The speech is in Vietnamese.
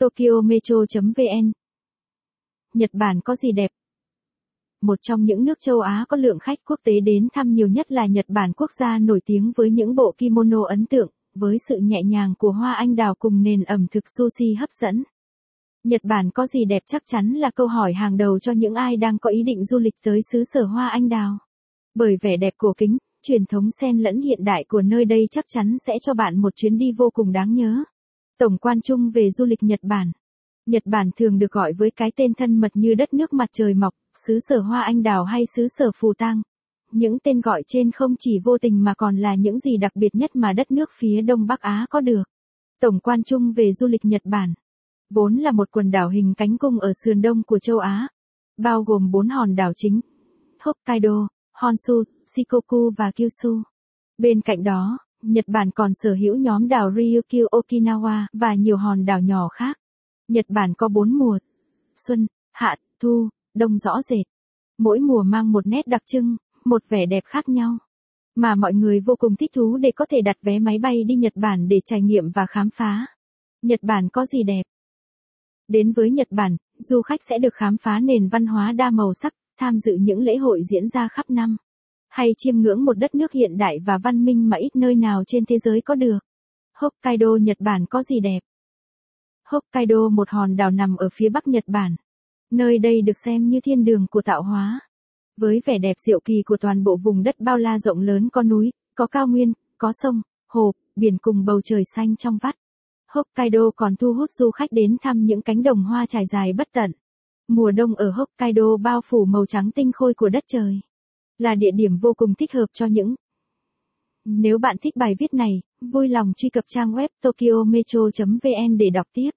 Tokyo Metro.vn Nhật Bản có gì đẹp? Một trong những nước châu Á có lượng khách quốc tế đến thăm nhiều nhất là Nhật Bản quốc gia nổi tiếng với những bộ kimono ấn tượng, với sự nhẹ nhàng của hoa anh đào cùng nền ẩm thực sushi hấp dẫn. Nhật Bản có gì đẹp chắc chắn là câu hỏi hàng đầu cho những ai đang có ý định du lịch tới xứ sở hoa anh đào. Bởi vẻ đẹp cổ kính, truyền thống xen lẫn hiện đại của nơi đây chắc chắn sẽ cho bạn một chuyến đi vô cùng đáng nhớ. Tổng quan chung về du lịch Nhật Bản. Nhật Bản thường được gọi với cái tên thân mật như đất nước mặt trời mọc, xứ sở hoa anh đào hay xứ sở phù tang. Những tên gọi trên không chỉ vô tình mà còn là những gì đặc biệt nhất mà đất nước phía Đông Bắc Á có được. Tổng quan chung về du lịch Nhật Bản. Vốn là một quần đảo hình cánh cung ở sườn đông của châu Á. Bao gồm bốn hòn đảo chính. Hokkaido, Honshu, Shikoku và Kyushu. Bên cạnh đó, Nhật Bản còn sở hữu nhóm đảo Ryukyu Okinawa và nhiều hòn đảo nhỏ khác. Nhật Bản có bốn mùa. Xuân, hạ, thu, đông rõ rệt. Mỗi mùa mang một nét đặc trưng, một vẻ đẹp khác nhau. Mà mọi người vô cùng thích thú để có thể đặt vé máy bay đi Nhật Bản để trải nghiệm và khám phá. Nhật Bản có gì đẹp? Đến với Nhật Bản, du khách sẽ được khám phá nền văn hóa đa màu sắc, tham dự những lễ hội diễn ra khắp năm. Hay chiêm ngưỡng một đất nước hiện đại và văn minh mà ít nơi nào trên thế giới có được. Hokkaido Nhật Bản có gì đẹp? Hokkaido một hòn đảo nằm ở phía bắc Nhật Bản. Nơi đây được xem như thiên đường của tạo hóa. Với vẻ đẹp diệu kỳ của toàn bộ vùng đất bao la rộng lớn có núi, có cao nguyên, có sông, hồ, biển cùng bầu trời xanh trong vắt. Hokkaido còn thu hút du khách đến thăm những cánh đồng hoa trải dài bất tận. Mùa đông ở Hokkaido bao phủ màu trắng tinh khôi của đất trời. Là địa điểm vô cùng thích hợp cho những Nếu bạn thích bài viết này, vui lòng truy cập trang web tokyometro.vn để đọc tiếp.